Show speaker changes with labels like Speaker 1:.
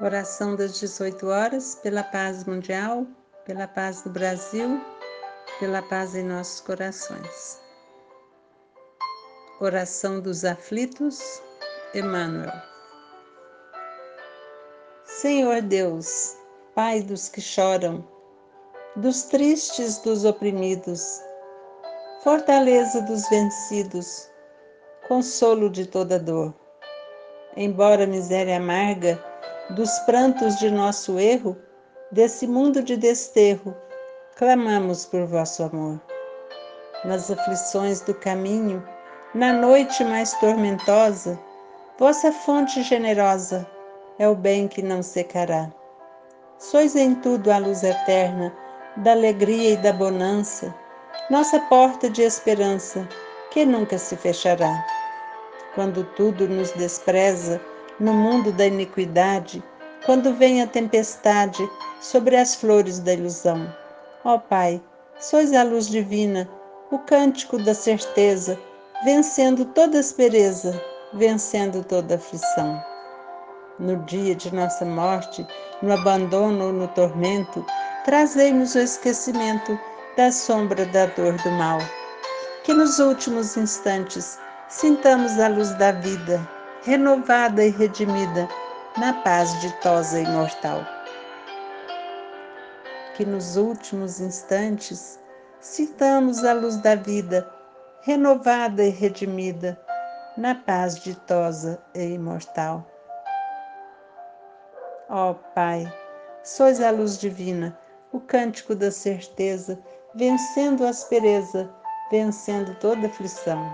Speaker 1: Oração das 18 horas pela paz mundial, pela paz do Brasil, pela paz em nossos corações. Oração dos aflitos, Emmanuel. Senhor Deus, Pai dos que choram, dos tristes, dos oprimidos, fortaleza dos vencidos, consolo de toda dor. Embora miséria amarga dos prantos de nosso erro, desse mundo de desterro, clamamos por vosso amor. Nas aflições do caminho, na noite mais tormentosa, vossa fonte generosa é o bem que não secará. Sois em tudo a luz eterna da alegria e da bonança, nossa porta de esperança que nunca se fechará. Quando tudo nos despreza, no mundo da iniquidade, quando vem a tempestade sobre as flores da ilusão. Ó Pai, sois a luz divina, o cântico da certeza, vencendo toda aspereza, vencendo toda aflição. No dia de nossa morte, no abandono ou no tormento, trazei-nos o esquecimento da sombra da dor do mal. Que nos últimos instantes sintamos a luz da vida, renovada e redimida, na paz ditosa e imortal. Que nos últimos instantes sintamos a luz da vida, renovada e redimida, na paz ditosa e imortal. Ó oh, Pai, sois a luz divina, o cântico da certeza, vencendo a aspereza, vencendo toda aflição